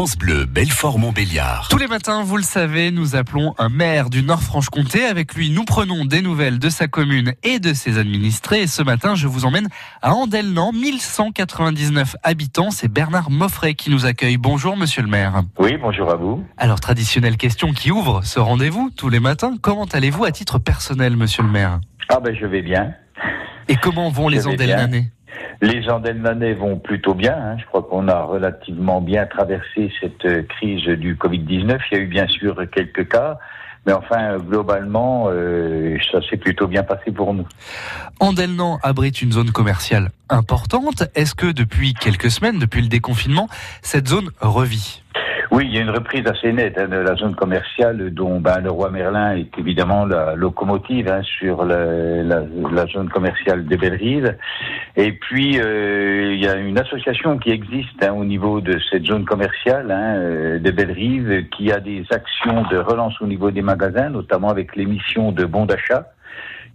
France Bleu, Belfort-Montbéliard. Tous les matins, vous le savez, nous appelons un maire du Nord-Franche-Comté. Avec lui, nous prenons des nouvelles de sa commune et de ses administrés. Et ce matin, je vous emmène à Andelnan, 1199 habitants. C'est Bernard Moffret qui nous accueille. Bonjour, monsieur le maire. Oui, bonjour à vous. Alors, traditionnelle question qui ouvre ce rendez-vous tous les matins. Comment allez-vous à titre personnel, monsieur le maire? Ah ben, je vais bien. Et comment vont les Je. Andelnanais? Les Andelnanais vont plutôt bien. hein. Je crois qu'on a relativement bien traversé cette euh, crise du Covid-19. Il y a eu bien sûr quelques cas, mais enfin, globalement, euh, ça s'est plutôt bien passé pour nous. Andelnan abrite une zone commerciale importante. Est-ce que depuis quelques semaines, depuis le déconfinement, cette zone revit? Oui, il y a une reprise assez nette hein, de la zone commerciale dont ben, le roi Merlin est évidemment la locomotive hein, sur le- la, la zone commerciale de Bellerive. Et puis, euh, il y a une association qui existe hein, au niveau de cette zone commerciale hein, euh, de Bellerive qui a des actions de relance au niveau des magasins, notamment avec l'émission de bons d'achat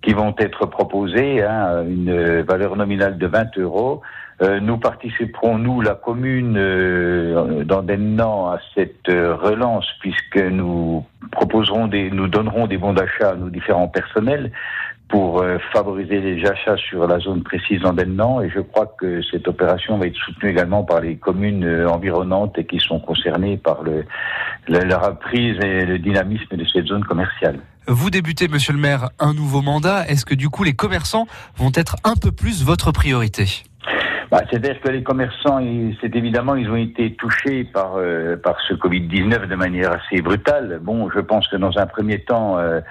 qui vont être proposés hein, à une valeur nominale de 20 euros. Euh, nous participerons, nous, la commune euh, à cette euh, relance, puisque nous proposerons nous donnerons des bons d'achat à nos différents personnels pour euh, favoriser les achats sur la zone précise d'Andennan. Et je crois que cette opération va être soutenue également par les communes environnantes et qui sont concernées par le, la reprise et le dynamisme de cette zone commerciale. Vous débutez, monsieur le maire, un nouveau mandat. Est-ce que du coup les commerçants vont être un peu plus votre priorité? Bah, C'est-à-dire que les commerçants, c'est évidemment, ils ont été touchés par euh, ce Covid-19 de manière assez brutale. Bon, je pense que dans un premier temps, euh,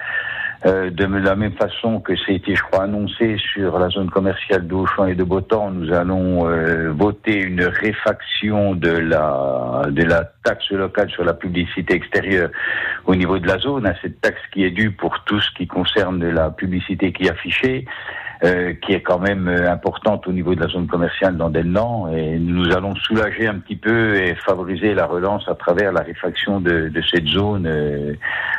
euh, de la même façon que c'était, je crois, annoncé sur la zone commerciale d'Auchan et de Botan, nous allons euh, voter une réfaction de la de la taxe locale sur la publicité extérieure au niveau de la zone. hein, cette taxe qui est due pour tout ce qui concerne la publicité qui est affichée euh, qui est quand même euh, importante au niveau de la zone commerciale d'Andelnan et nous allons soulager un petit peu et favoriser la relance à travers la réfaction de, de cette zone euh,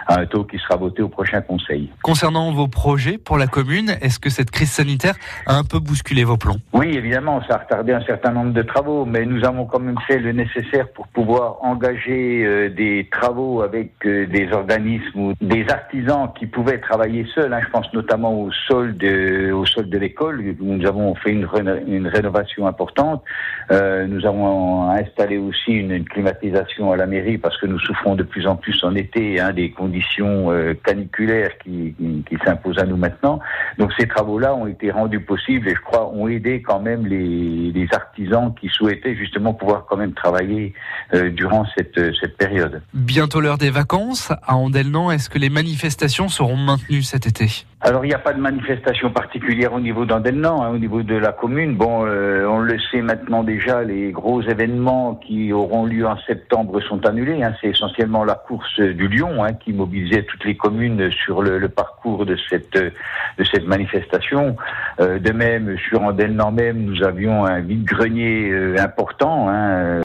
à un taux qui sera voté au prochain conseil. Concernant vos projets pour la commune, est-ce que cette crise sanitaire a un peu bousculé vos plans? Oui, évidemment, ça a retardé un certain nombre de travaux, mais nous avons quand même fait le nécessaire pour pouvoir engager euh, des travaux avec euh, des organismes ou des artisans qui pouvaient travailler seuls. hein. Je pense notamment au sol de, au sol de l'école nous avons fait une, réno- une rénovation importante. Euh, nous avons installé aussi une, climatisation à la mairie parce que nous souffrons de plus en plus en été hein, des conditions euh, caniculaires qui, s'imposent à nous maintenant. Donc ces travaux-là ont été rendus possibles et je crois ont aidé quand même les, les artisans qui souhaitaient justement pouvoir quand même travailler euh, durant cette, cette période. Bientôt l'heure des vacances à Andelnan. Est-ce que les manifestations seront maintenues cet été? Alors il n'y a pas de manifestation particulière au niveau d'Andelnan, hein, au niveau de la commune. Bon, euh, on le sait maintenant déjà, les gros événements qui auront lieu en septembre sont annulés. hein. C'est essentiellement la course du Lion hein, qui mobilisait toutes les communes sur le, parcours de cette de cette manifestation. Euh, de même, sur Andelnan même, nous avions un vide-grenier euh, important. hein,